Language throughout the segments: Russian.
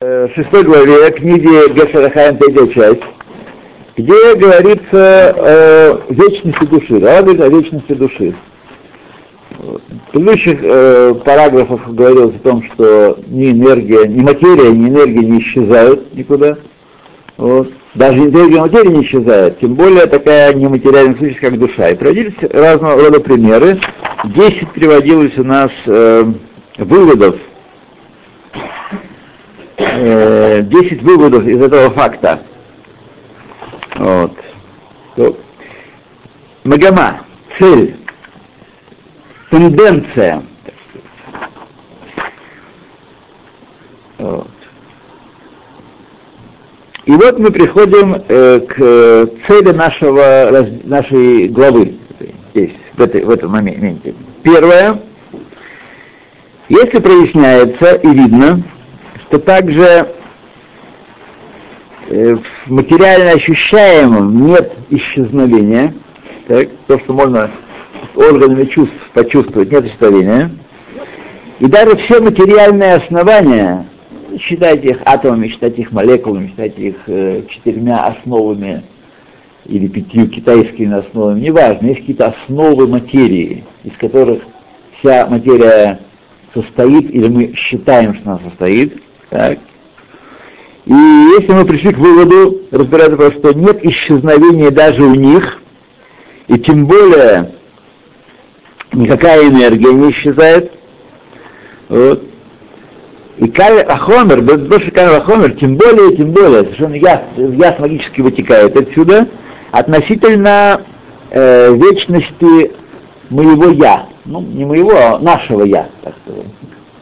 в шестой главе книги Гешарахаем, третья часть, где говорится о вечности души. Да, говорит о вечности души. В предыдущих э, параграфах говорилось о том, что ни энергия, ни материя, ни энергия не исчезают никуда. Вот. Даже энергия материи не исчезает, тем более такая нематериальная сущность, как душа. И приводились разного рода примеры. Десять приводилось у нас э, выводов 10 э, выводов из этого факта. Вот. Магама, цель, тенденция. Вот. И вот мы приходим э, к цели нашего, нашей главы здесь, в, этой, в этом моменте. Первое, если проясняется и видно, что также э, в материально ощущаемом нет исчезновения, так, то, что можно органами чувств почувствовать, нет исчезновения, и даже все материальные основания, считайте их атомами, считайте их молекулами, считайте их э, четырьмя основами или пятью китайскими основами, неважно, есть какие-то основы материи, из которых вся материя состоит, или мы считаем, что она состоит, так. И если мы пришли к выводу, вопрос, что нет исчезновения даже у них, и тем более никакая энергия не исчезает, вот. И каль ахомер, больше каль ахомер, тем более, тем более, совершенно ясно, ясно логически вытекает отсюда, относительно э, вечности моего я. Ну, не моего, а нашего я, так сказать.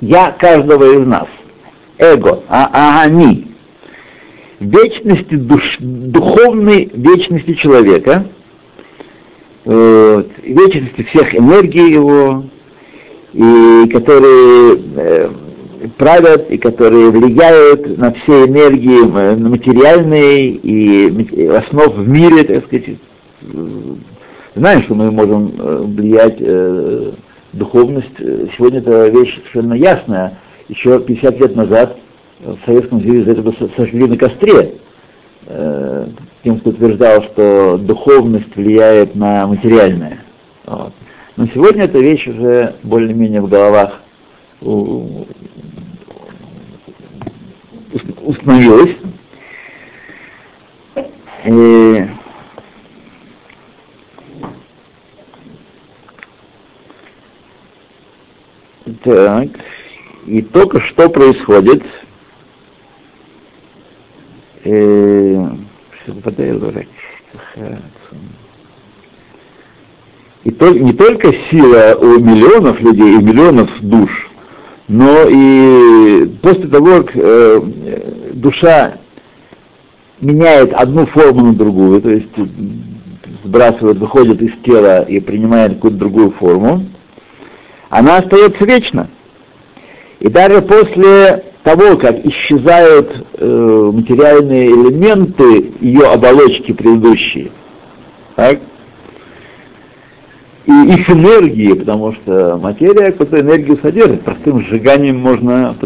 Я каждого из нас эго, а, а они. Вечности душ, духовной вечности человека, вот, вечности всех энергий его, и которые э, правят, и которые влияют на все энергии материальные и основ в мире, так сказать. Знаем, что мы можем э, влиять э, духовность. Сегодня эта вещь совершенно ясная еще 50 лет назад в Советском Союзе это сожгли на костре, э, тем, кто утверждал, что духовность влияет на материальное. Вот. Но сегодня эта вещь уже более-менее в головах установилась. И так. И только что происходит, э, и то, не только сила у миллионов людей и миллионов душ, но и после того, как э, душа меняет одну форму на другую, то есть сбрасывает, выходит из тела и принимает какую-то другую форму, она остается вечно. И даже после того, как исчезают э, материальные элементы ее оболочки предыдущие, так, и их энергии, потому что материя какую-то энергию содержит, простым сжиганием можно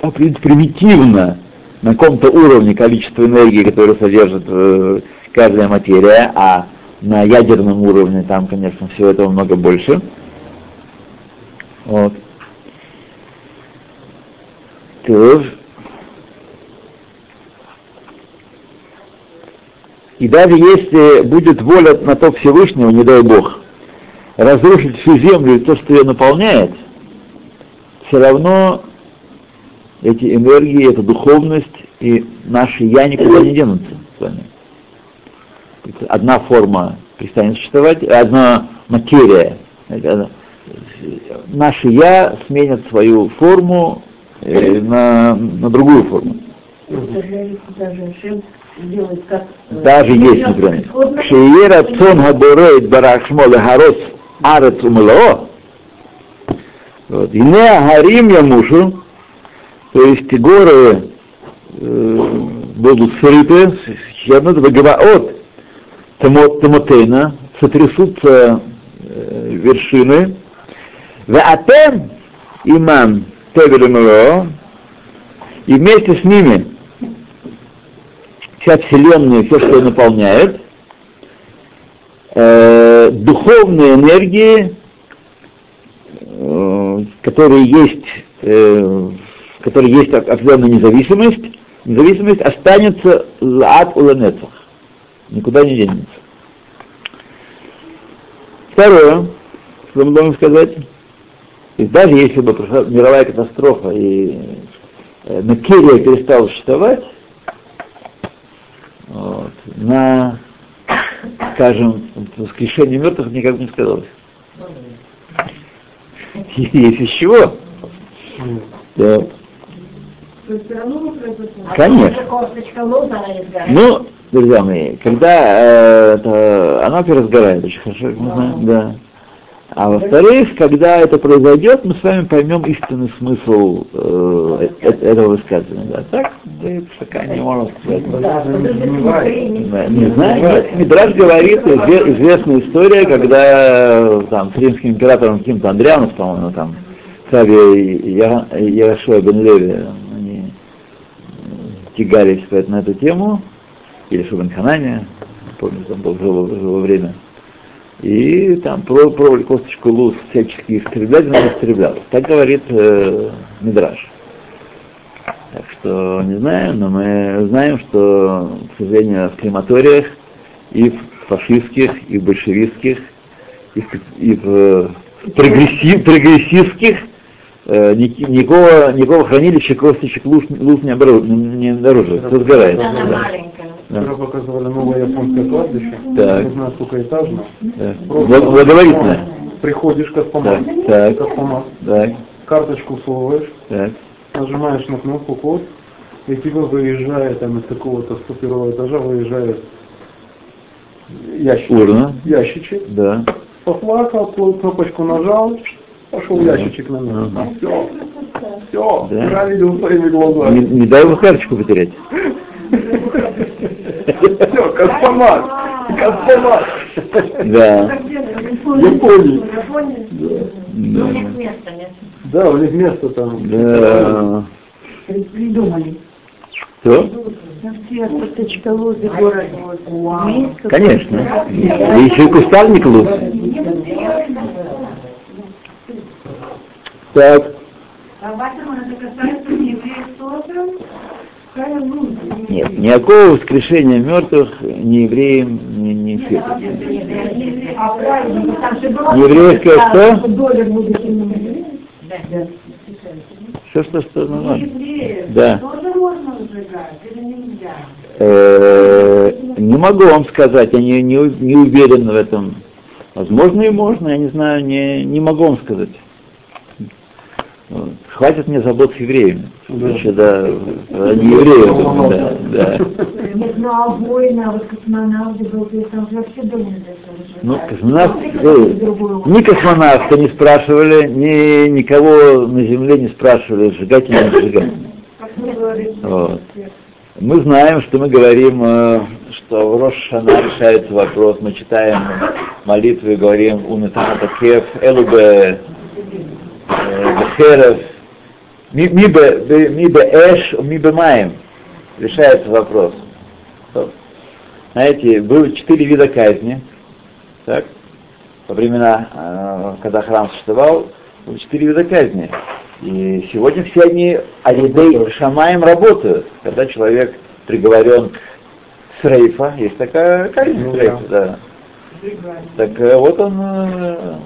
определить примитивно на каком-то уровне количество энергии, которое содержит э, каждая материя, а на ядерном уровне там, конечно, всего этого много больше. Вот. טוב. И даже если будет воля на то Всевышнего, не дай Бог, разрушить всю землю и то, что ее наполняет, все равно эти энергии, эта духовность и наши я никуда не денутся с вами. Одна форма перестанет существовать, одна материя. Наши я сменят свою форму, э, на, на другую форму. Даже есть, например, Шиера цон габорейт барахшмо лехарос. И не гарим я мушу, то есть горы э, будут срыты, щебнут от Тамотейна, сотрясутся э, вершины, в Атем имам Тевелемеро, И вместе с ними вся Вселенная, все, что наполняет, э, духовные энергии, э, которые есть, э, которые есть определенная независимость, независимость останется лад уланецах, никуда не денется. Второе, что мы должны сказать, есть даже если бы прошла мировая катастрофа и э, Накирия перестала существовать, вот, на, скажем, воскрешение мертвых никак не сказалось. Есть из чего? Конечно. Ну, друзья мои, когда э, оно разгорает очень хорошо, мы знаем, да. А во-вторых, когда это произойдет, мы с вами поймем истинный смысл э, э, этого высказывания. Да? Так, да, пока не сказать. Не знаю, Мидраж говорит, известная история, когда там с римским императором каким-то Андрианов, по-моему, там, царь Ярошуа бен Леви, они тягались на эту тему, или Шубен Ханане, помню, там был живо время, и там пробовали косточку луз всячески истреблять, но истреблял. Так говорит э, Мидраш. Так что не знаю, но мы знаем, что, к сожалению, в крематориях и в фашистских, и в большевистских, и в, и в прогрессив, прогрессивских э, никакого, никакого хранилища косточек луз, луз не, обнаруживается, не обнаруживается, все сгорает. Да. Вчера показывали новое японское кладбище. Так. Не знаю, сколько этажно. Благоволительно. Приходишь к автомату. Так. К автомат. Так. Карточку всовываешь. Так. Нажимаешь на кнопку код. И тебе выезжает там из какого-то 101 этажа выезжает ящик. Урна. Ящичек. Да. Поплакал, кнопочку нажал, пошел Да. ящичек на место. Ага. Все. Все. Да. Я видел своими Не, глазами. не дай его карточку потерять. Все, космонавт. Космонавт. Да. Японии. Да. Да, у них место там. Да. Придумали. Что? Конечно. И еще и кустарник луз. Так. А поэтому это касается евреев тоже. Нет, никакого воскрешения мертвых ни евреям, ни, ни свету. А Да, что? Да. Что, что, ну ладно. Да. нельзя? Э, Не могу вам сказать, я не, не, не уверен в этом. Возможно и можно, я не знаю, не, не могу вам сказать. Хватит мне забот с евреями. Еще, да, а не евреев, да, да. Ну а война, вот космонавт был, там же вообще сжигать. Ну, космонавт, Другую. э, ни космонавта не спрашивали, ни никого на Земле не спрашивали, сжигать или не сжигать. Вот. Мы знаем, что мы говорим, э, что в Рошана решается вопрос, мы читаем молитвы и говорим Унатаната Кев, Элубе Бехерев, Мибе Эш, Мибе Маем. Решается вопрос. Знаете, было четыре вида казни. Так? Во времена, э, когда храм существовал, было четыре вида казни. И сегодня все они Аридей Шамаем работают. Когда человек приговорен к срейфа, есть такая казнь Ну срейфа, да. Так э, вот он э,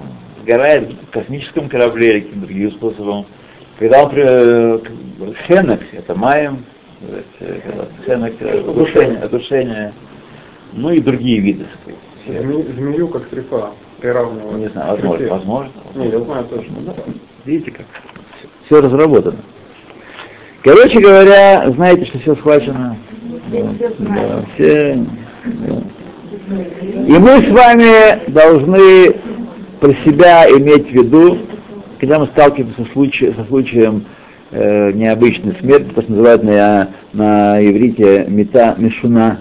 сгорает в космическом корабле или каким-то другим способом. Когда он при, э, к- хенек, это маем, э, хенек, э, удушение, удушение, ну и другие виды. Зме- Змею как трефа приравнивают. Не знаю, возможно, возможно. Не, я знаю точно. Ну, да. Видите как? Все разработано. Короче говоря, знаете, что все схвачено. Да, все, да. И мы с вами должны про себя иметь в виду, когда мы сталкиваемся со случаем, со случаем э, необычной смерти, то, что называют на, на иврите мета мишуна,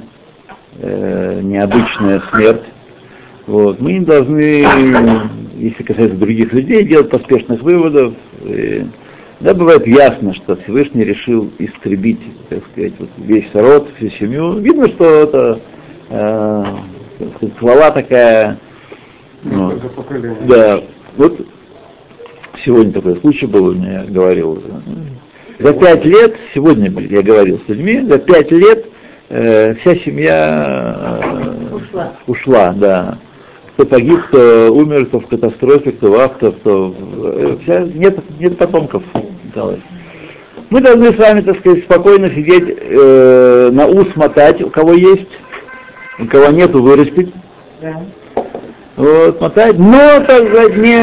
э, необычная смерть. Вот. Мы не должны, если касается других людей, делать поспешных выводов. И Да, бывает ясно, что Всевышний решил истребить, так сказать, вот весь род, всю семью. Видно, что это э, сказать, такая. Поколение. Да, вот сегодня такой случай был, у меня говорил. За пять лет, сегодня я говорил с людьми, за пять лет э, вся семья э, Ушла. ушла, да. Кто погиб, кто умер, кто в катастрофе, кто в авто, кто в- э, вся, нет, нет потомков осталось. Мы должны с вами, так сказать, спокойно сидеть, э, на ус мотать, у кого есть, у кого нету, вырастить. Да. Вот, мотать, но, так сказать, не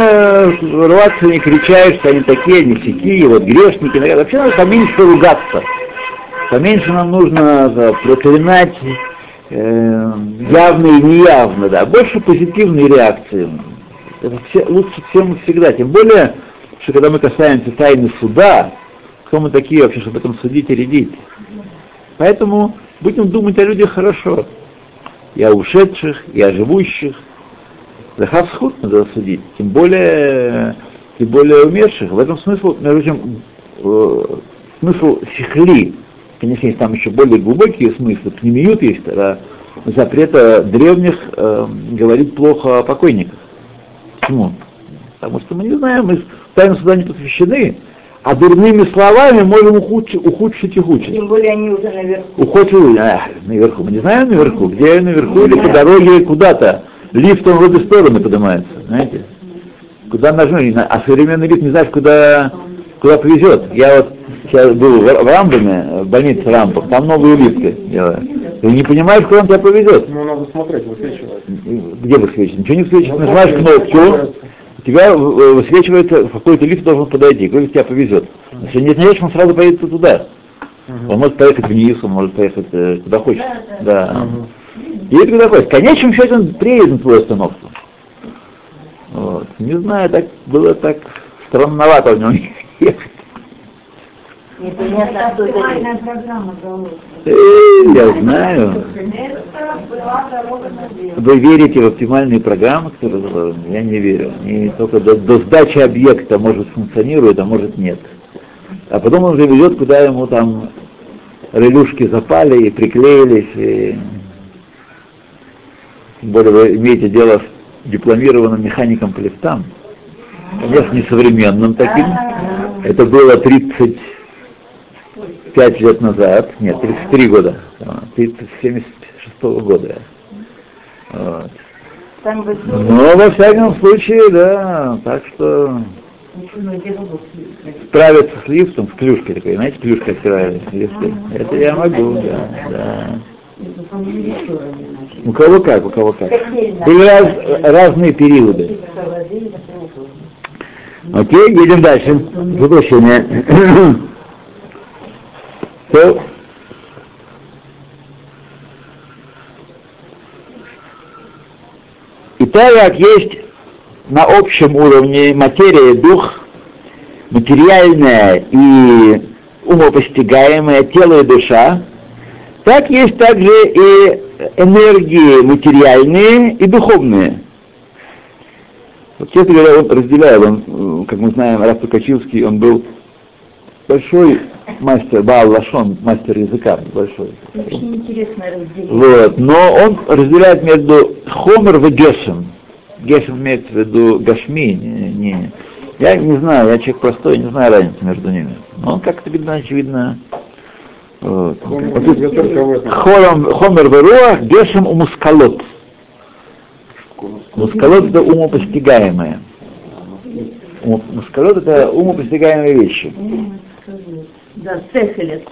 рваться, не кричать, что они такие, не сякие, вот грешники. наверное. Вообще надо поменьше ругаться. Поменьше нам нужно да, проклинать э, явно и неявно, да. Больше позитивной реакции. Это все, лучше всем всегда. Тем более, что когда мы касаемся тайны суда, кто мы такие вообще, чтобы об этом судить и рядить. Поэтому будем думать о людях хорошо. И о ушедших, и о живущих. Захавсхуд надо судить, тем более, тем более умерших. В этом смысл, между прочим, э, смысл сихли, конечно, есть там еще более глубокие смыслы, пнемиют есть, тогда запрета древних э, говорить плохо о покойниках. Почему? Потому что мы не знаем, мы тайну суда не посвящены, а дурными словами можем ухудшить, ухудшить и ухудшить. Тем более они уже наверху. Ухудшить, а, наверху, мы не знаем наверху, где наверху или по дороге куда-то. Лифт он в обе стороны поднимается, знаете. Куда нажмешь, а современный лифт не знаешь, куда, куда повезет. Я вот сейчас был в, в Рамбаме, в больнице Рамбов, там новые лифты делают. Ты не понимаешь, куда он тебя повезет. Ну, надо смотреть, высвечивать. Где высвечивает? Ничего не высвечивает. Ну, Нажимаешь кнопку, у тебя э, высвечивается, в какой-то лифт должен подойти, какой тебя повезет. Если не знаешь, он сразу поедет туда. Мгм. Он может поехать вниз, он может поехать э, куда хочет. Да. Мгм. Едет куда хочет. В конечном счете он приедет на твою остановку. Вот. Не знаю, так было так странновато в нем ехать. Непонятно, что это. программа Э, я знаю. Это. Вы верите в оптимальные программы, которые заложены? Я не верю. И только до, до сдачи объекта может функционирует, а может нет. А потом он уже ведет, куда ему там релюшки запали и приклеились. И... Тем более вы имеете дело с дипломированным механиком по лифтам. Конечно, не современным таким. Это было 35 лет назад, нет, 33 года, а, 30 76 года. Вот. Но во всяком случае, да, так что справиться с лифтом, с клюшкой такой, знаете, клюшка открывает лифты. Это я могу, да, да. У кого как, у кого как. Были раз- разные периоды. Окей, едем дальше. Возвращение. То. И так как есть на общем уровне материя дух, материальное и умопостигаемое тело и душа, так есть также и энергии материальные и духовные. Вот, честно говоря, он разделяет, он, как мы знаем, Раф Тукачевский, он был большой мастер, Баал Лашон, мастер языка большой. Очень интересное разделение. Вот, но он разделяет между Хомер и Гешем. Гешем имеется в виду Гашми, не, не- я не знаю, я человек простой, не знаю разницы между ними. Но он как-то, видно, очевидно, Хомер Веруах, Гешем у Мускалот. Мускалот это умопостигаемое. Ум- Мускалот это умопостигаемые вещи. Да, цехелет.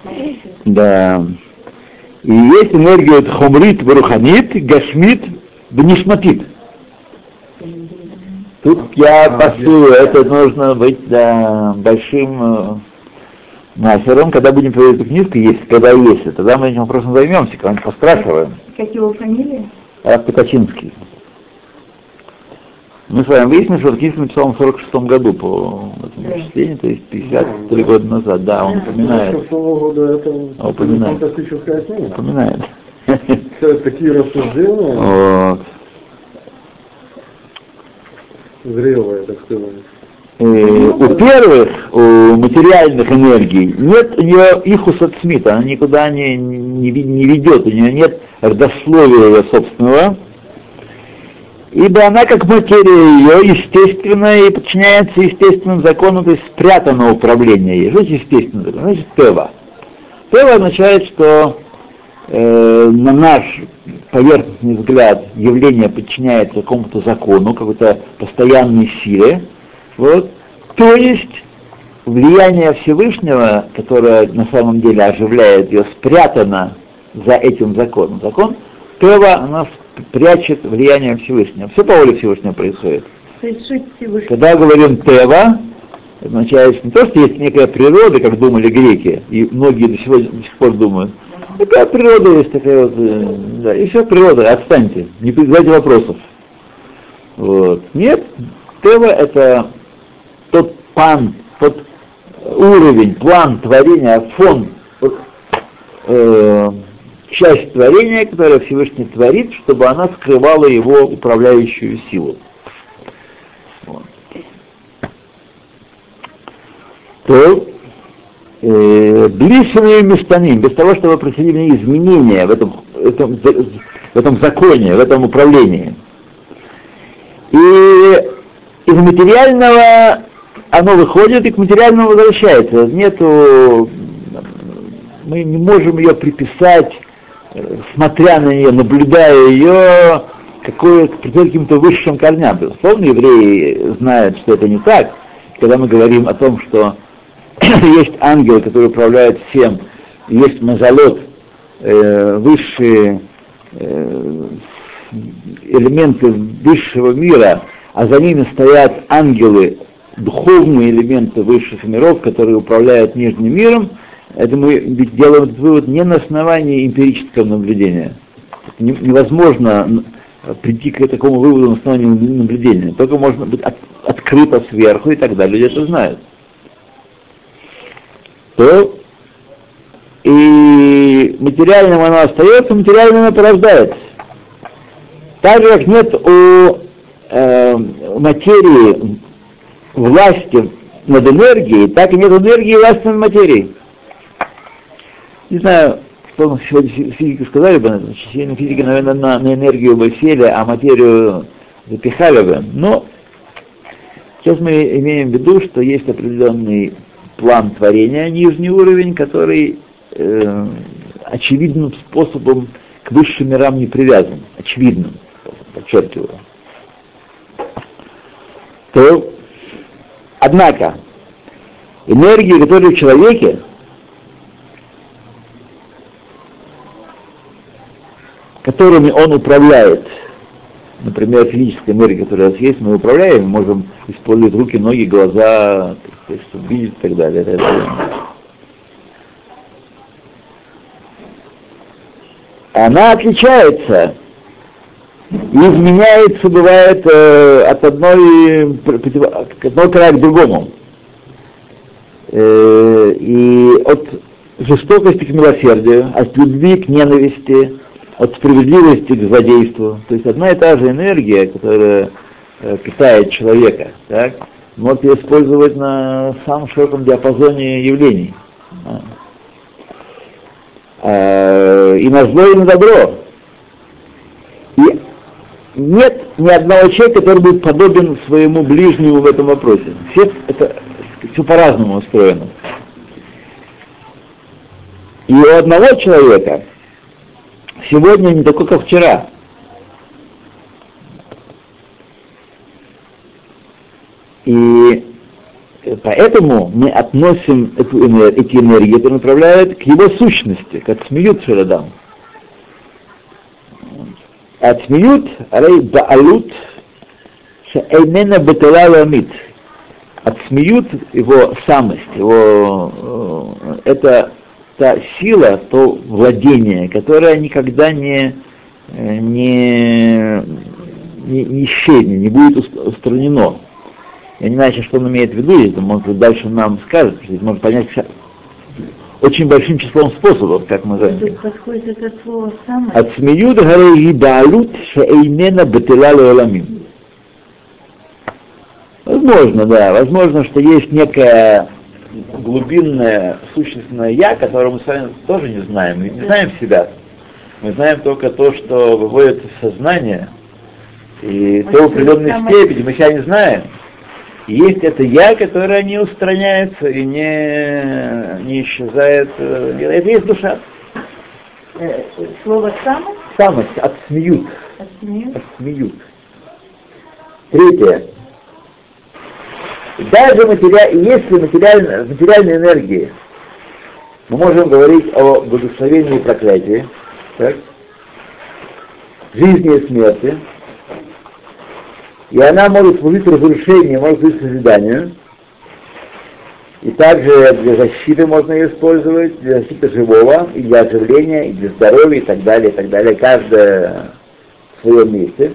Да. И есть энергия хомрит, баруханит, гашмит, бнишматит. Тут я пасую, это нужно быть да, большим э, мастером, когда будем проверять эту книжку, если когда есть, тогда мы этим вопросом займемся, кого-нибудь поспрашиваем. Как его фамилия? Раф Покачинский. Мы с вами выяснили, что книжку написал он в 46 году по этому Да. чтению, то есть 53 года назад, да, он упоминает, это А, упоминает. книга. упоминает. То есть Такие рассуждения Вот. зрелые, так сказать. Э, у первых, у материальных энергий, нет у нее ихус от смита, она никуда не, не, не ведет, у нее нет родословия ее собственного, ибо она как материя ее естественная и подчиняется естественным законам, то есть спрятано управление ей. Что значит естественно? Значит тева. Тева означает, что э, на наш поверхностный взгляд явление подчиняется какому-то закону, какой-то постоянной силе, вот, то есть влияние Всевышнего, которое на самом деле оживляет ее, спрятано за этим законом. Закон Тева, она прячет влияние Всевышнего. Все по воле Всевышнего происходит. Когда говорим Тева, означает не то, что есть некая природа, как думали греки, и многие до, сегодня, до сих пор думают, такая природа есть, такая вот, э, да, и все природа, отстаньте, не задавайте вопросов. Вот. Нет, Тева это пан, тот уровень, план творения, фон, вот, э, часть творения, которое Всевышний творит, чтобы она скрывала его управляющую силу. Вот. То э, близкими местами, без того, чтобы происходили изменения в этом, этом, в этом законе, в этом управлении. И из материального оно выходит и к материальному возвращается. Нету, мы не можем ее приписать смотря на нее, наблюдая ее, какое, к каким-то высшим корням. Безусловно, евреи знают, что это не так. Когда мы говорим о том, что есть ангелы, которые управляют всем, есть мазолот, э, высшие э, элементы высшего мира, а за ними стоят ангелы, духовные элементы высших миров, которые управляют нижним миром, это мы делаем этот вывод не на основании эмпирического наблюдения. Невозможно прийти к такому выводу на основании наблюдения. Только можно быть от, открыто сверху и далее. Люди это знают. То и материальным оно остается, материальным оно порождается. Так же, как нет у э, материи власти над энергией, так и нет энергии власти над материей. Не знаю, что сегодня физики сказали бы, сегодня физики, наверное, на, на энергию бы сели, а материю запихали бы. Но сейчас мы имеем в виду, что есть определенный план творения, нижний уровень, который э, очевидным способом к высшим мирам не привязан. Очевидным, подчеркиваю. То, однако, энергия, которая в человеке, которыми он управляет. Например, физическая энергия, которая у нас есть, мы управляем, можем использовать руки, ноги, глаза, чтобы видеть и так далее. Далее. Она отличается и изменяется, бывает, э, от одной, от одного края к другому. Э, и от жестокости к милосердию, от любви к ненависти, от справедливости к злодейству. То есть одна и та же энергия, которая э, питает человека, так, может ее использовать на самом широком диапазоне явлений. А. А, и на зло, и на добро. И нет ни одного человека, который будет подобен своему ближнему в этом вопросе. Все это все по-разному устроено. И у одного человека сегодня не такой, как вчера. И поэтому мы относим эту энергию, эти энергии, которые направляют к его сущности, как смеют Шерадам. Отсмеют, рей баалут, шеэймена бетала ламит. Отсмеют его самость, его, это та сила, то владение, которое никогда не, э, не, не, не исчезнет, не будет устранено. Я не знаю, что он имеет в виду, это может дальше нам скажет, можно понять очень большим числом способов, как мы самое. От смеют гарей даалут шеэйнена бетела леоламим. Возможно, да. Возможно, что есть некое глубинное сущностное я, которое мы с вами тоже не знаем. Мы не знаем себя. Мы знаем только то, что выводит из сознания. И то в определенной степени мы себя не знаем. Есть это я, которое не устраняется и не, не исчезает. Это есть душа. Э, Слово самость, Самость, отсмеют. отсмею. Отсмеют. Третье. Даже материа... если материальная, в материальной энергии мы можем говорить о благословении и проклятии, так? жизни и смерти, и она может служить разрушению, может служить созиданию, и также для защиты можно ее использовать, для защиты живого, и для оживления, и для здоровья, и так далее, и так далее, каждое в своем месте.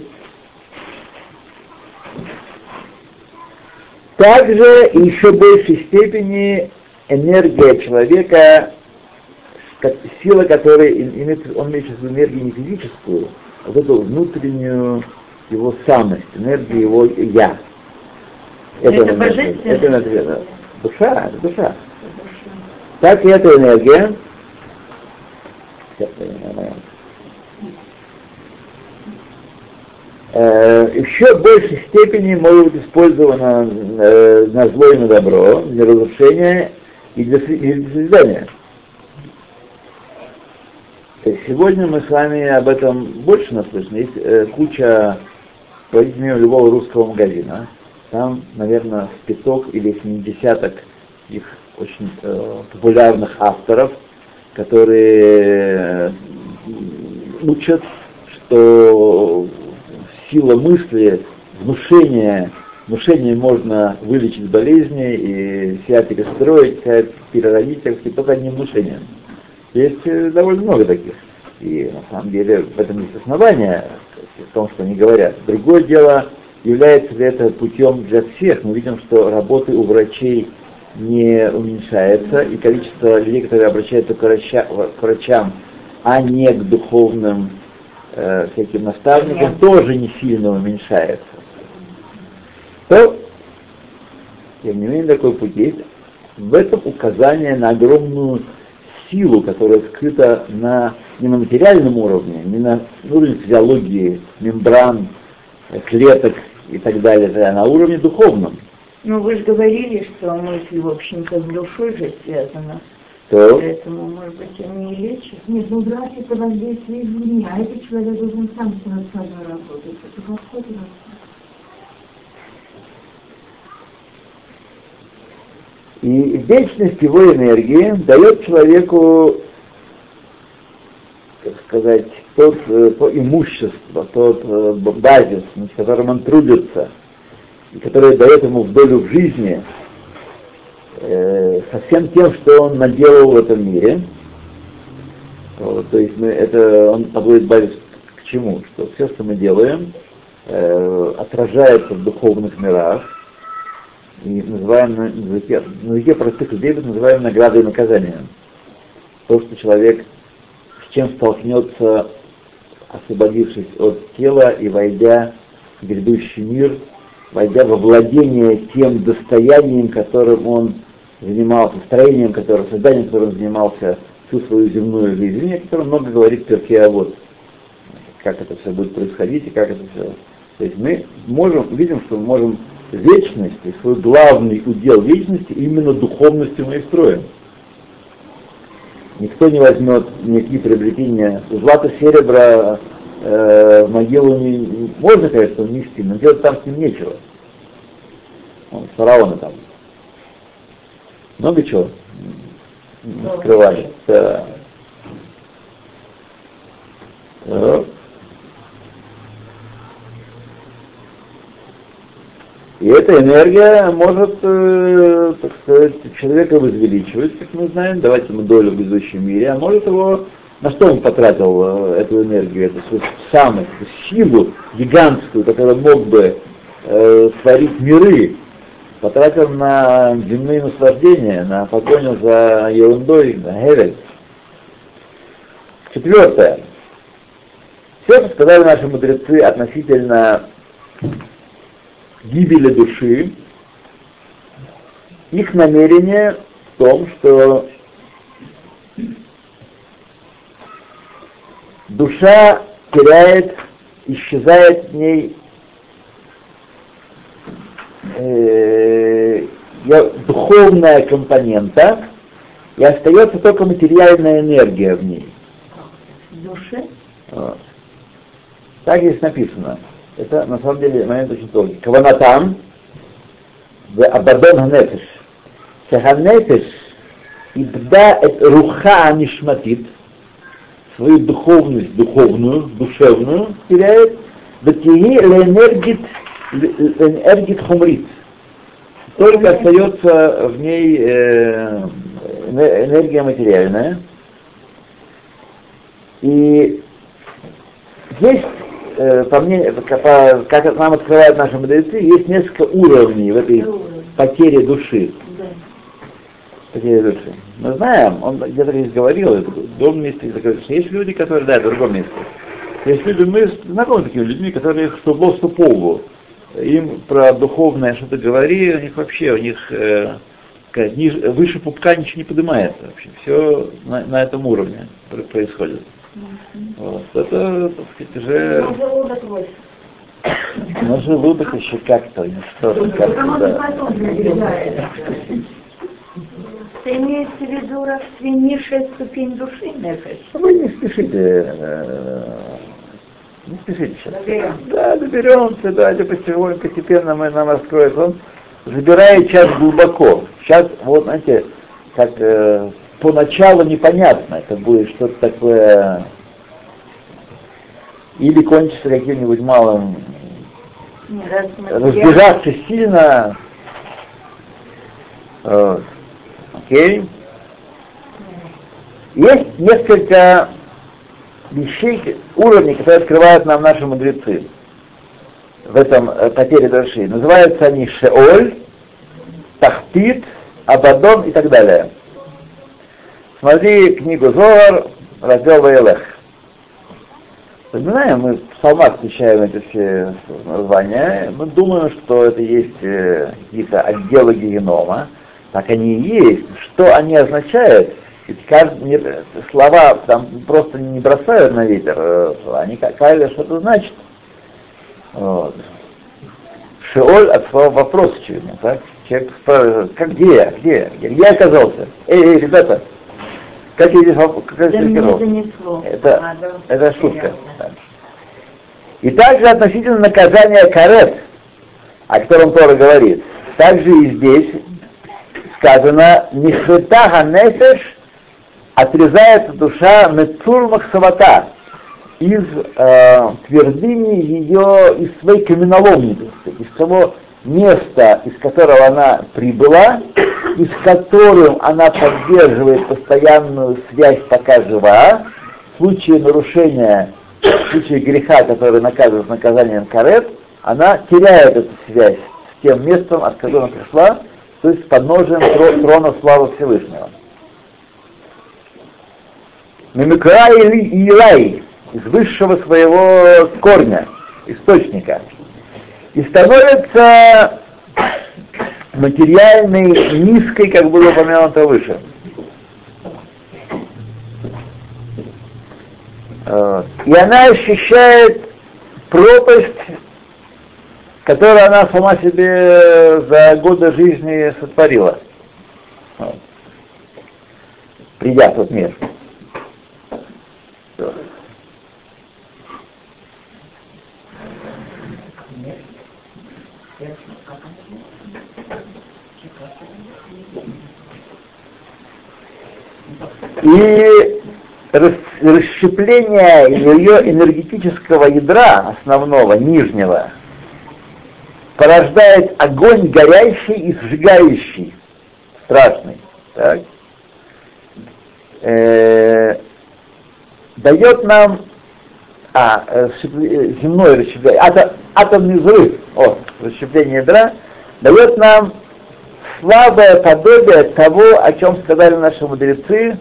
Также и еще большей степени энергия человека, сила которой он имеет в виду энергию не физическую, а вот эту внутреннюю его самость, энергию его я. Это энергия, божественная это энергия, душа, это душа. Так и эта энергия. Э, еще в большей степени может быть использована э, на зло и на добро, для разрушения и для, и для созидания. Сегодня мы с вами об этом больше наслышаны. Есть э, куча, пройдите мимо любого русского магазина, там, наверное, с пяток или не десяток их очень э, популярных авторов, которые э, учат, что сила мысли, внушение, внушение можно вылечить болезни и себя перестроить, себя переродить, так только одним внушением. Есть э, довольно много таких. И на самом деле в этом есть основания, в том, что они говорят. Другое дело, является ли это путем для всех. Мы видим, что работы у врачей не уменьшается, и количество людей, которые обращаются к, врача- к врачам, а не к духовным э, всяким наставникам, тоже не сильно уменьшается. То, тем не менее, такой путь есть. В этом указание на огромную силу, которая скрыта на, не на материальном уровне, не на уровне физиологии, мембран, клеток и так далее, а на уровне духовном. Ну, вы же говорили, что мысль, в общем-то, с душой же связана. То Поэтому, может быть, они и лечат. Нет, ну брать это воздействие извне, а этот человек должен сам над собой работать. Это подход И вечность его энергии дает человеку, как сказать, тот э, то имущество, тот э, базис, над которым он трудится, и который дает ему в долю в жизни э, со всем тем, что он наделал в этом мире. То есть мы, это он подводит базис к чему? Что все, что мы делаем, э, отражается в духовных мирах, и называем на языке, на языке простых людей это называем наградой и наказанием. То, что человек с чем столкнется, освободившись от тела и войдя в грядущий мир, войдя во владение тем достоянием, которым он занимался, строением которого, созданием которым занимался всю свою земную жизнь, о котором много говорит Перке, а вот как это все будет происходить и как это все. То есть мы можем, видим, что мы можем вечность, и свой главный удел вечности именно духовностью мы и строим. Никто не возьмет никакие приобретения злато, серебра, э, могилу не, можно, конечно, унести, но делать там с ним нечего. Вон, фараоны там. Много чего скрывали. Да. И эта энергия может, э, так сказать, человека возвеличивать, как мы знаем, давать ему долю в грядущем мире, а может его, на что он потратил э, эту энергию, эту свою самость, силу гигантскую, которая мог бы э, творить миры, потратил на земные наслаждения, на погоню за ерундой, на Гевель. Четвертое. Все, что сказали наши мудрецы относительно гибели души, их намерение в том, что душа теряет, исчезает в ней э, духовная компонента, и остается только материальная энергия в ней. В душе? Вот. Так здесь написано. Это на самом деле момент очень долгий. Каванатам в Абадон Ханефиш. Шаханефиш ибда эт руха нишматит, свою духовность, духовную, душевную теряет, ватиги леэнергит, энергит хумрит. Только остается в ней э, энергия материальная. И есть, э, по мне, по, как нам открывают наши мудрецы, есть несколько уровней в этой потере души. Потере души. Мы знаем, он где-то здесь говорил, в другом месте что есть люди, которые, да, в другом месте. Есть люди, мы знакомы с такими людьми, которые что в что полу. Им про духовное что-то говори, у них вообще, у них э, ниже, выше пупка ничего не поднимается вообще. Все на, на этом уровне происходит. Вот. Это, так сказать, уже... Ну, желудок еще как-то, не что-то как-то, да. Ты имеется в виду разве низшая ступень души, Нефеш? Вы не спешите, э, не спешите сейчас. Да, доберемся, давайте потихоньку, постепенно мы нам раскроется. Он забирает час глубоко. Сейчас, вот, знаете, как э, поначалу непонятно, это будет что-то такое, или кончится каким-нибудь малым, разбежаться сильно, вот. Окей. Есть несколько вещей, уровней, которые открывают нам наши мудрецы в этом э, потере души. Называются они Шеоль, Тахтит, Абадон и так далее. Смотри книгу Зоар, раздел Ваелех. Знаем, мы в псалмах встречаем эти все названия, мы думаем, что это есть э, какие-то отделы генома, так они и есть. Что они означают? Ведь каждый, слова там просто не бросают на ветер, э, они каждое что-то значит. Вот. Шеоль от слова вопрос, очевидно, так? Человек спрашивает, как где я, где я, где я оказался? Эй, эй, ребята, как я здесь, как я здесь? Это, это шутка. И также относительно наказания карет, о котором Тора говорит, также и здесь сказано «Нихвета нефеш отрезается душа Мецур Махсавата из э, твердыни ее, из своей каменоломни, из того места, из которого она прибыла, и с которым она поддерживает постоянную связь, пока жива, в случае нарушения, в случае греха, который наказывает наказанием карет, она теряет эту связь с тем местом, от которого она пришла, то есть с подножием трона славы Всевышнего. Мимикра или Илай, из высшего своего корня, источника и становится материальной, низкой, как было упомянуто выше. И она ощущает пропасть, которую она сама себе за годы жизни сотворила, придя в тот мир. И расщепление ее энергетического ядра, основного, нижнего, порождает огонь горящий и сжигающий, страшный, так? Э, дает нам а, земное расщепление, атом, атомный взрыв, о, расщепление ядра, дает нам слабое подобие того, о чем сказали наши мудрецы,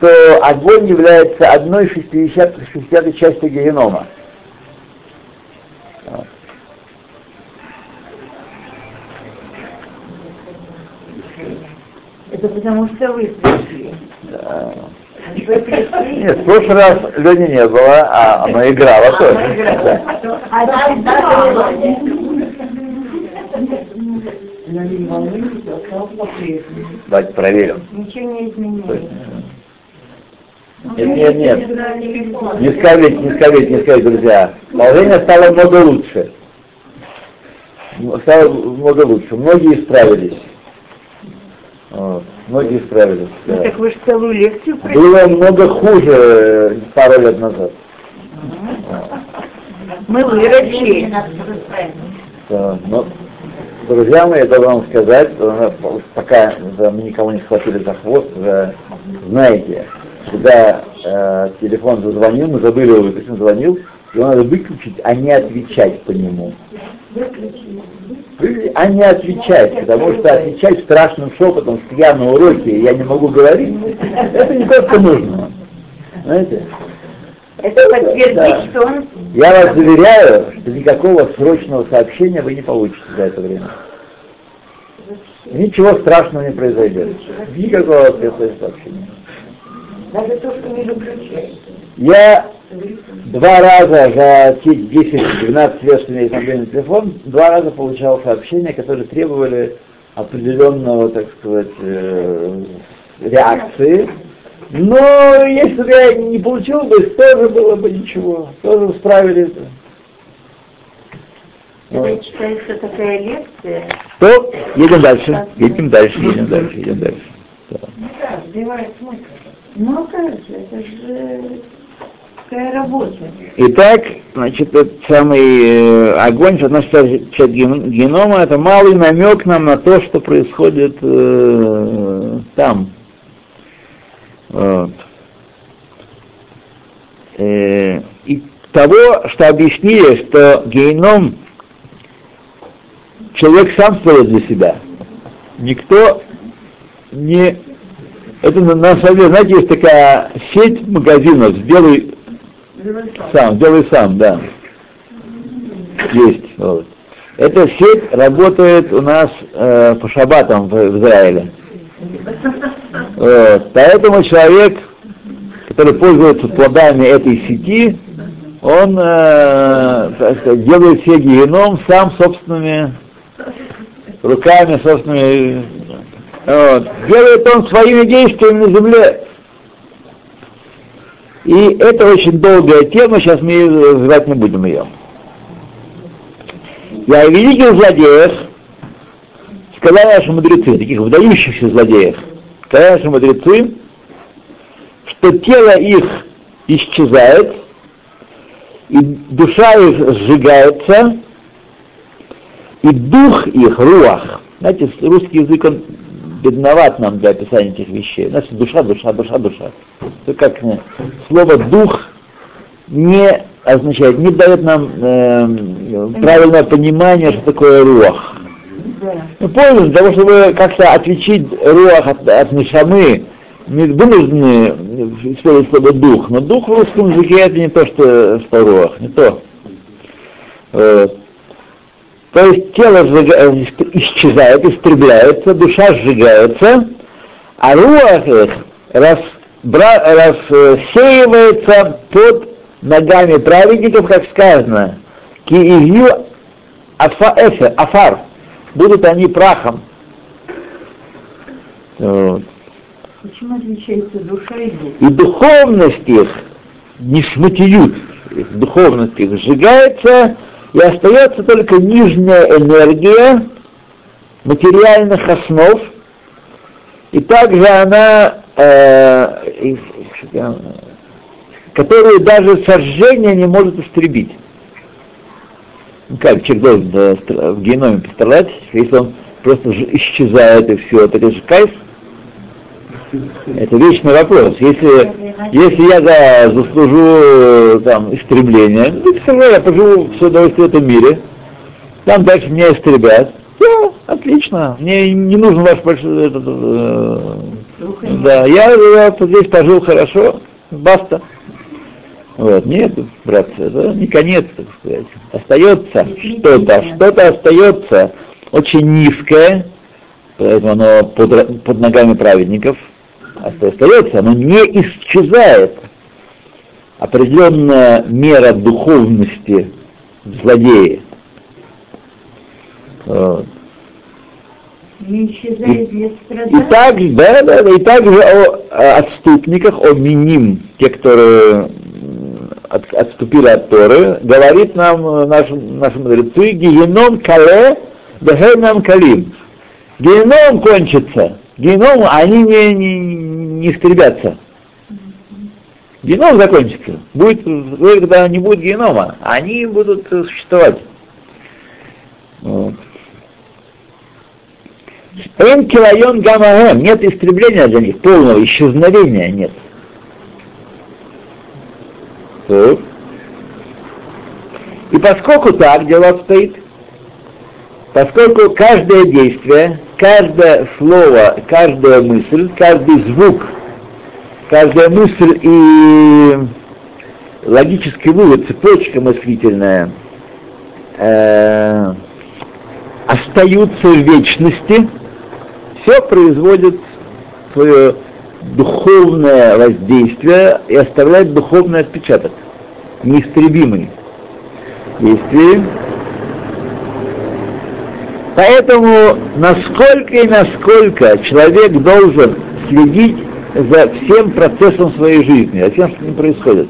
что огонь является одной шестидесятой, частью генома. Это потому что вы пришли. Да. Вы пришли. Нет, в прошлый раз Лени не было, а она играла тоже. А по-прежнему. Давайте проверим. ничего не изменилось. Нет, нет, нет. Не скажите, не скажите, не скажите, друзья. Положение стало много лучше. Стало много лучше. Многие справились. Вот. Многие справились. Ну да. так вы же целую лекцию пришли. Было много хуже э, пару лет назад. Мы выросли. Да, но, друзья мои, я должен вам сказать, пока да, мы никого не схватили за хвост, уже знаете, когда э, телефон зазвонил, мы забыли его выключить, он звонил, его надо выключить, а не отвечать по нему. А не отвечать, потому что отвечать страшным шепотом, что я на уроке, и я не могу говорить, это не то, что нужно. Знаете? Это подтвердит, Да. что он Я вас заверяю, что никакого срочного сообщения вы не получите за это время. Ничего страшного не произойдет. Никакого срочного сообщения. Даже то, что не выключается. Я два раза за те 10-12 лет, что у меня есть мобильный телефон, два раза получал сообщения, которые требовали определенного, так сказать, э, реакции. Но если бы я не получил бы, тоже было бы ничего, тоже справили это. Когда читается такая лекция, То едем дальше, едем дальше, едем дальше, едем дальше. Да. да, сбивает смысл. Ну, же, это же такая работа. Итак, значит, этот самый огонь, относится к часть ген- генома, это малый намек нам на то, что происходит э, там. Вот. Э, и того, что объяснили, что геном человек сам строит для себя. Никто не... Это на, на самом деле, знаете, есть такая сеть магазинов, сделай сам, делай сам, да. Есть. Вот. Эта сеть работает у нас э, по шабатам в, Израиле. Вот. Поэтому человек, который пользуется плодами этой сети, он э, сказать, делает себе геном сам собственными руками, собственными. Вот. Делает он своими действиями на земле. И это очень долгая тема, сейчас мы развивать не будем ее. И о великих злодеях сказали наши мудрецы, таких выдающихся злодеев, сказали наши мудрецы, что тело их исчезает, и душа их сжигается, и дух их, руах, знаете, русский язык, он бедноват нам для описания этих вещей. У нас душа, душа, душа, душа. Это как э, слово дух не означает, не дает нам э, правильное понимание, что такое руах. Ну, поняли, для того, чтобы как-то отличить руах от, от нишамы, мы вынуждены использовать слово дух, но дух в русском языке это не то, что, что руах, не то. Э, то есть тело э, исчезает, истребляется, душа сжигается, а руах их рассеивается под ногами праведников, как сказано, киевью афа- эфе- афар, будут они прахом. Вот. Почему отличается душа и дух? И духовность их, не шматиют, их духовность их сжигается, и остается только нижняя энергия материальных основ, и также она, э, э, которую даже сожжение не может истребить. Ну как человек должен э, в геноме пострадать, если он просто исчезает и все, это же кайф? Это вечный вопрос. Если, если я да, заслужу там, истребление, ну, все равно я поживу все удовольствие в этом мире, там дальше меня истребят. Все, отлично. Мне не нужен ваш большой... Этот, э, да, я, я здесь пожил хорошо, баста. Вот, нет, братцы, это не конец, так сказать. Остается что-то, что-то остается очень низкое, поэтому оно под, под ногами праведников остается, оно не исчезает. Определенная мера духовности злодея. Вот. Не исчезает без И также, да, да, да, и также о, о отступниках, о миним, те, которые от, отступили от Торы, говорит нам э, наш, наши мудрецы, геном кале, дехенам калим. Геном кончится, геном, они не, не, не истребятся. Геном закончится. Будет, когда не будет генома, они будут существовать. Вот. Эн килайон гамаэм, нет истребления для них, полного исчезновения нет. И поскольку так дело обстоит, поскольку каждое действие, каждое слово, каждая мысль, каждый звук, каждая мысль и логический вывод, цепочка мыслительная, э, остаются в вечности, все производит свое духовное воздействие и оставляет духовный отпечаток, неистребимый действие. Поэтому насколько и насколько человек должен следить за всем процессом своей жизни, за тем, что с ним происходит.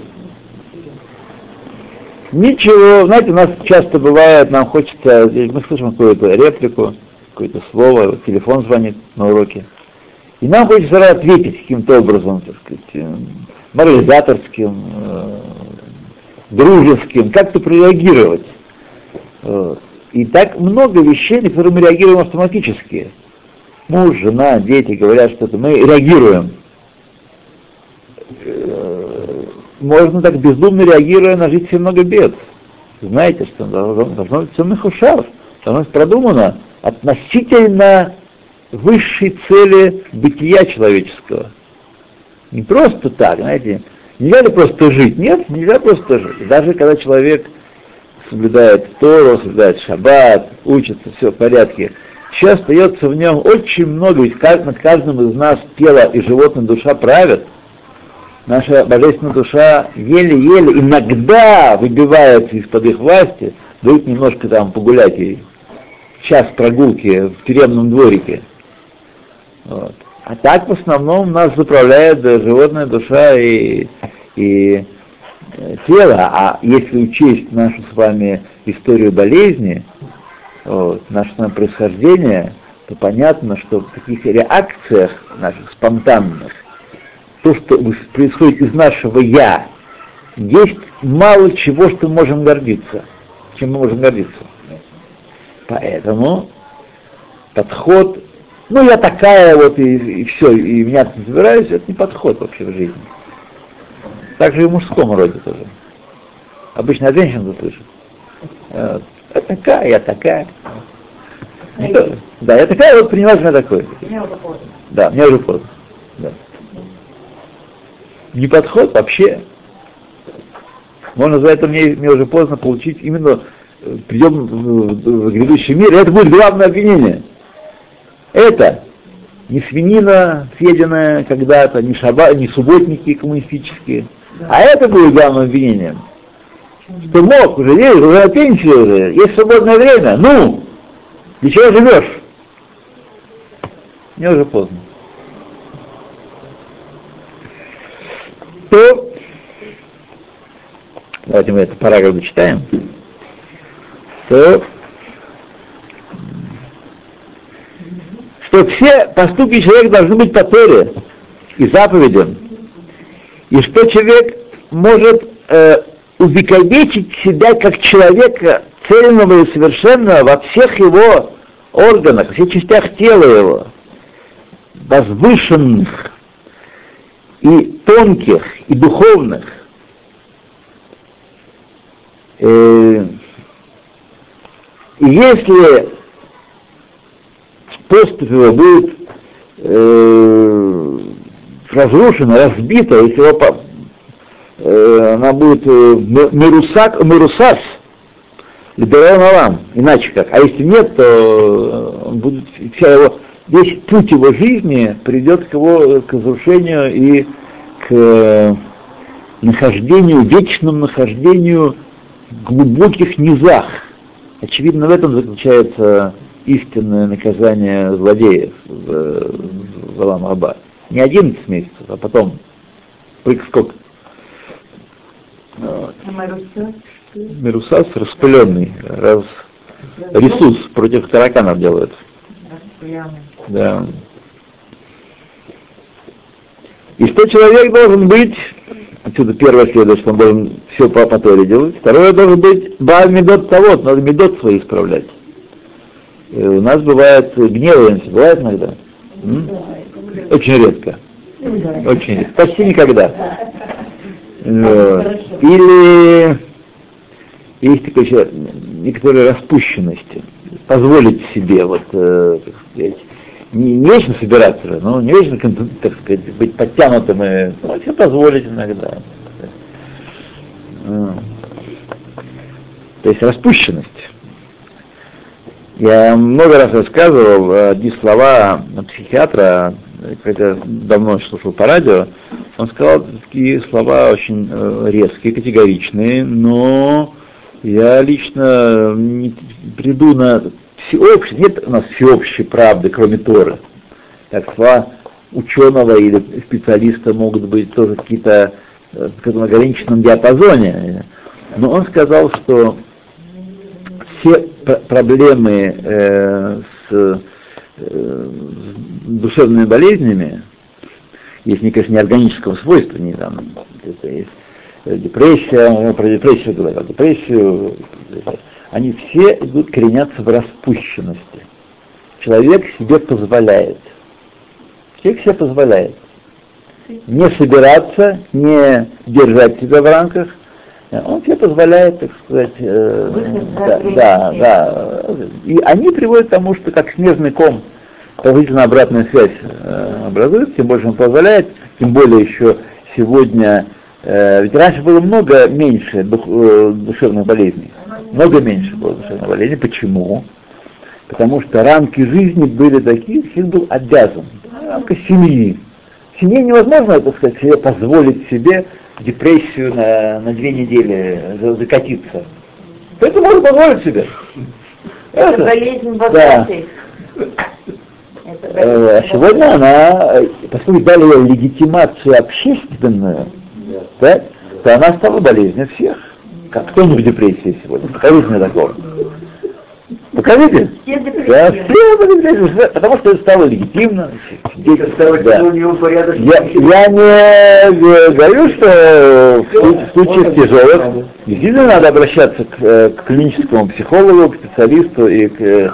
Ничего, знаете, у нас часто бывает, нам хочется, мы слышим какую-то реплику, какое-то слово, телефон звонит на уроке. И нам хочется ответить каким-то образом, так сказать, э, морализаторским, э, дружеским, как-то прореагировать. И так много вещей, на которые мы реагируем автоматически. Муж, жена, дети говорят что-то, мы реагируем. Э, можно так бездумно реагируя на жить все много бед. Знаете, что должно, должно быть все мехушав, должно быть продумано относительно высшей цели бытия человеческого. Не просто так, знаете, нельзя ли просто жить? Нет, нельзя просто жить. Даже когда человек соблюдает Тору, соблюдает Шаббат, учится, все в порядке, еще остается в нем очень много, ведь над каждым из нас тело и животное душа правят. Наша божественная душа еле-еле иногда выбивается из-под их власти, дают немножко там погулять ей час прогулки в тюремном дворике. Вот. А так в основном нас заправляет животная душа и, и э, тело. А если учесть нашу с вами историю болезни, вот, наше с вами происхождение, то понятно, что в таких реакциях наших спонтанных, то, что происходит из нашего «я», есть мало чего, что мы можем гордиться, чем мы можем гордиться. Поэтому подход, ну я такая вот и, и все, и меня собираюсь, это не подход вообще в жизни. Так же и в мужском роде тоже. Обычно от женщин слышит. Вот. Я такая, я такая. Что? Да, я такая, вот принимай меня такой. Мне уже поздно. Да, мне уже поздно. Да. Не подход вообще. Можно за это мне, мне уже поздно получить именно придем в грядущий мир, это будет главное обвинение. Это не свинина съеденная когда-то, не, шаба, не субботники коммунистические, а это будет главным обвинением. Что мог, уже есть, уже на пенсии уже, есть свободное время, ну, для чего живешь? Мне уже поздно. То, давайте мы этот параграф дочитаем что, что все поступки человека должны быть по Торе и заповедям, и что человек может э, увековечить себя как человека цельного и совершенного во всех его органах, во всех частях тела его, возвышенных и тонких, и духовных. Э, если поступь его будет э, разрушена, разбита, если его, э, она будет э, мерусак, мерусас, либерал Алам, иначе как. А если нет, то он будет, вся его весь путь его жизни придет к его к разрушению и к э, нахождению, вечному нахождению в глубоких низах. Очевидно, в этом заключается истинное наказание злодеев в, в Алам Аба. Не 11 месяцев, а потом прыг-скок. Вот. Мерусас распыленный, раз ресурс против тараканов делают. Да. И что человек должен быть, отсюда первое следует, что он должен все по, Торе делать, второе должен быть Бааль Медот того, надо медот свои исправлять. И у нас бывает гневаемся, бывает иногда? М? Очень редко. Очень редко. Почти никогда. Или есть такая еще некоторая распущенность. Позволить себе, вот, э, так сказать, не, не вечно собираться, но не вечно, так сказать, быть подтянутым и ну, себе позволить иногда. То есть распущенность. Я много раз рассказывал одни слова психиатра, когда давно слушал по радио, он сказал такие слова очень э, резкие, категоричные, но я лично не приду на всеобщей, нет у нас всеобщей правды, кроме Торы. Так слова ученого или специалиста могут быть тоже какие-то э, в каком ограниченном диапазоне. Но он сказал, что все проблемы э, с, э, душевными болезнями, если не, конечно, не органического свойства, не там, это есть э, депрессия, мы про депрессию говорил, депрессию, они все идут коренятся в распущенности. Человек себе позволяет. Человек себе позволяет не собираться, не держать себя в рамках, он тебе позволяет, так сказать, э, да, да, да. И они приводят к тому, что как снежный ком положительная обратная связь э, образуется, тем больше он позволяет, тем более еще сегодня, э, ведь раньше было много меньше дух, э, душевных болезней, много меньше было душевных болезней. Почему? Потому что рамки жизни были такие, что был обязан. Рамка семьи. В семье невозможно, так сказать, себе позволить себе депрессию на, на две недели закатиться. Это можно позволить себе. Это, это болезнь да. Э, а сегодня она, поскольку дали ей легитимацию общественную, да, то она стала болезнью всех. Как кто не в депрессии сегодня? Покажите мне такого. Покажите. Да, все были потому что это стало легитимно. Да. Я, я не говорю, что в случаях тяжелых действительно надо обращаться к, э, к клиническому психологу, к специалисту и к э,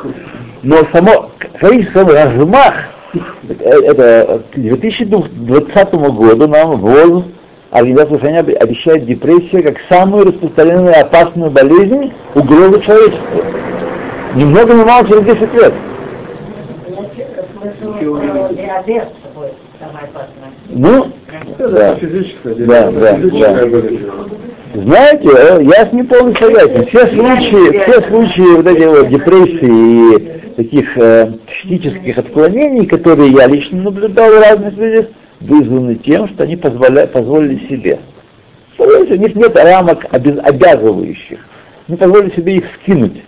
но само, сам размах, э, это к 2020 году нам ВОЗ Организация Соединения обещает депрессию как самую распространенную и опасную болезнь, угрозу человечеству. Ни много ни мало через 10 лет. Ну, да, да, да, да. Знаете, э, я с ним полностью согласен. Все случаи, все случаи вот эти вот депрессии и таких э, психических отклонений, которые я лично наблюдал в разных людях, вызваны тем, что они позволя, позволили себе. У них нет рамок обязывающих. Они позволили себе их скинуть.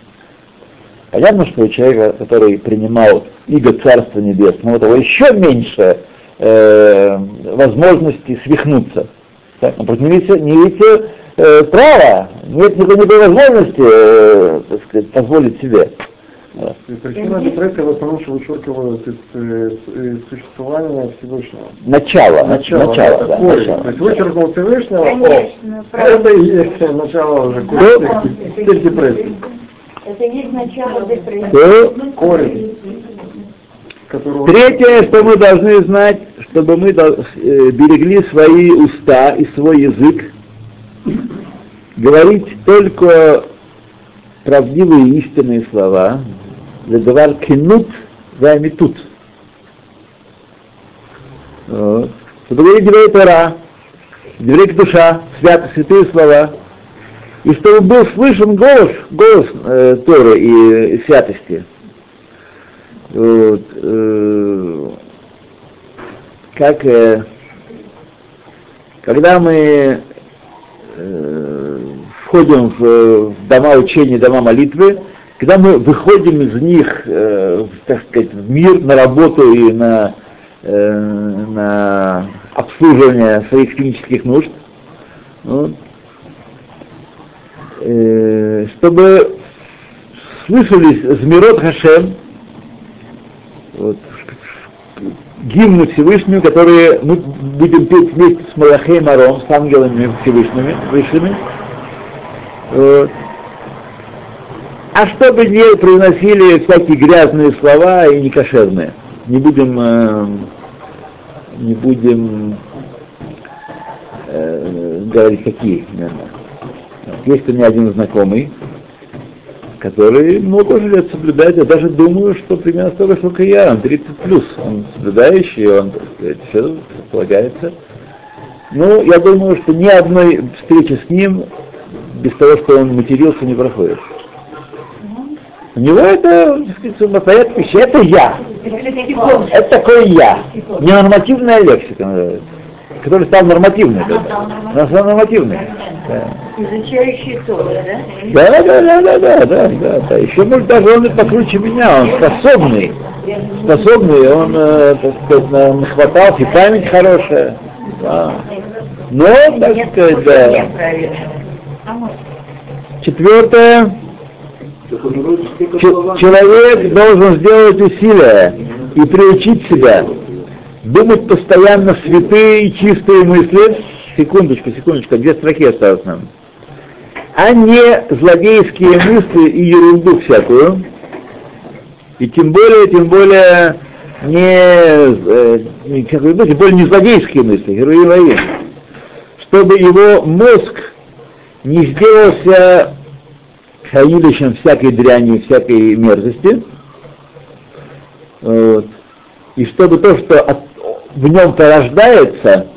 Понятно, что у человека, который принимал иго Царства Небесного, у того еще меньше э, возможности свихнуться. Так, но просто не видите, не видите э, права, нет никакой возможности э, так сказать, позволить себе. Да. Причина депрессии в основном что вычеркивают из, из, из существования Всевышнего. Начало, начало, начало, да, корень. начало. То есть вычеркнул Всевышнего, Конечно, о, это и есть начало уже корень депрессии. Это есть начало депрессии. То Корень. Которого... Третье, что мы должны знать, чтобы мы э, берегли свои уста и свой язык, говорить только правдивые истинные слова, לדבר כנות тут. Вот. Чтобы говорить דברי תורה, דברי קדושה, святые, святые слова, и чтобы был слышен голос, голос э, Торы и, и святости. Вот, э, как э, когда мы э, входим в, в дома учения, дома молитвы, когда мы выходим из них, э, так сказать, в мир, на работу и на, э, на обслуживание своих клинических нужд, вот, э, чтобы слышались Змирот Хашем, вот, гимны Всевышнему, которые мы будем петь вместе с Малахей Маром, с ангелами Всевышними, высшими. Вот. А чтобы не произносили всякие грязные слова и некошерные. Не будем, э, не будем э, говорить какие. Наверное. Есть у меня один знакомый, который много лет соблюдает. Я даже думаю, что примерно столько, сколько я, он 30 плюс. Он соблюдающий, он, так сказать, все полагается. Ну, я думаю, что ни одной встречи с ним без того, что он матерился, не проходит. У него это, так сказать, самостоятельная это я. Это такой я. Ненормативная лексика называется который стал нормативный. Он стал нормативный. Да. Изучающий Тору, да? Да, да, да, да, да, да, да, да. Еще может даже он и покруче меня, он способный. Способный, он, э, так сказать, нахватался, и память хорошая. Да. Но, так сказать, да. Четвертое. Человек должен сделать усилия и приучить себя думать постоянно святые и чистые мысли, секундочку, секундочку, две строки осталось нам, а не злодейские мысли и ерунду всякую, и тем более, тем более не, э, не, тем более не злодейские мысли, герои чтобы его мозг не сделался хранилищем всякой дряни, всякой мерзости, вот. и чтобы то, что от, в нем порождается,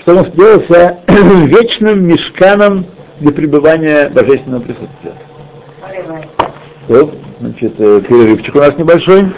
что он сделался вечным мешканом для пребывания божественного присутствия. Вот, значит, э, перерывчик у нас небольшой.